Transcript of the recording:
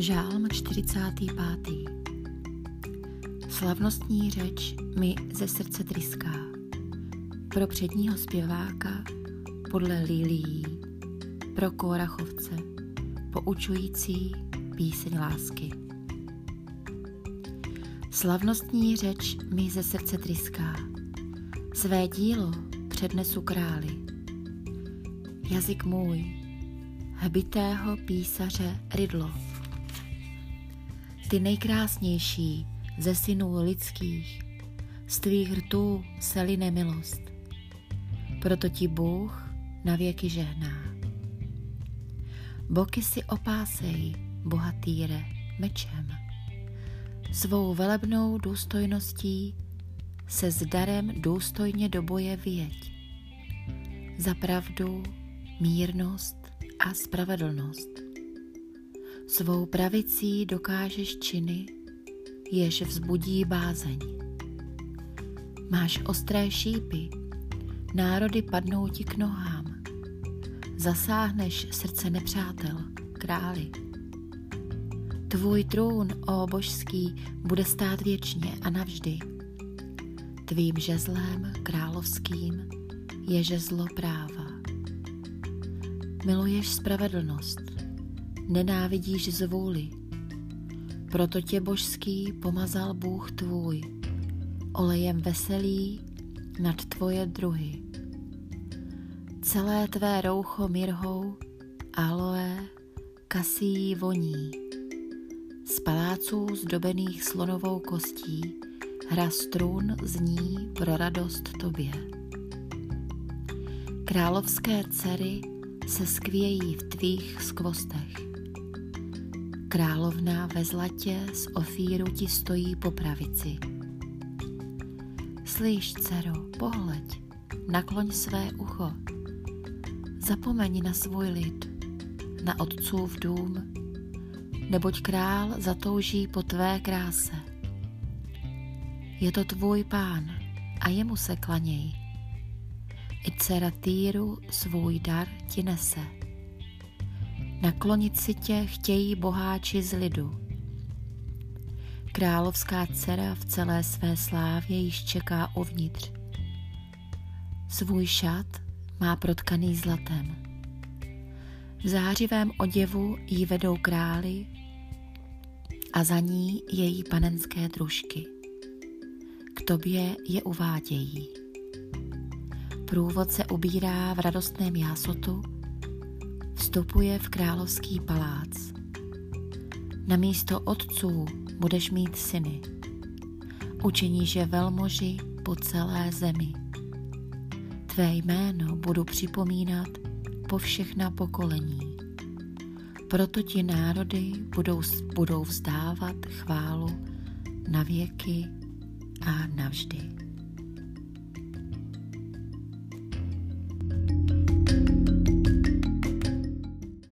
Žálm 45. Slavnostní řeč mi ze srdce tryská. Pro předního zpěváka podle lilií, pro kórachovce, poučující píseň lásky. Slavnostní řeč mi ze srdce tryská. Své dílo přednesu králi. Jazyk můj, hbitého písaře Rydlo ty nejkrásnější ze synů lidských, z tvých rtů se line milost. Proto ti Bůh na věky žehná. Boky si opásej, bohatýre, mečem. Svou velebnou důstojností se s darem důstojně do boje vyjeď. Za pravdu, mírnost a spravedlnost Svou pravicí dokážeš činy, jež vzbudí bázeň. Máš ostré šípy, národy padnou ti k nohám. Zasáhneš srdce nepřátel, králi. Tvůj trůn, o božský, bude stát věčně a navždy. Tvým žezlem královským je žezlo práva. Miluješ spravedlnost, nenávidíš zvůli. Proto tě božský pomazal Bůh tvůj, olejem veselý nad tvoje druhy. Celé tvé roucho mirhou, aloe, kasí voní. Z paláců zdobených slonovou kostí hra strun zní pro radost tobě. Královské dcery se skvějí v tvých skvostech. Královna ve zlatě z ofíru ti stojí po pravici. Slyš, dcero, pohleď, nakloň své ucho. Zapomeň na svůj lid, na otcův dům, neboť král zatouží po tvé kráse. Je to tvůj pán a jemu se klaněj. I dcera Týru svůj dar ti nese. Naklonit si tě chtějí boháči z lidu. Královská dcera v celé své slávě již čeká uvnitř. Svůj šat má protkaný zlatem. V zářivém oděvu jí vedou králi a za ní její panenské družky. K tobě je uvádějí. Průvod se ubírá v radostném jásotu, vstupuje v královský palác. Na místo otců budeš mít syny. Učiníš je velmoži po celé zemi. Tvé jméno budu připomínat po všechna pokolení. Proto ti národy budou, budou vzdávat chválu na věky a navždy.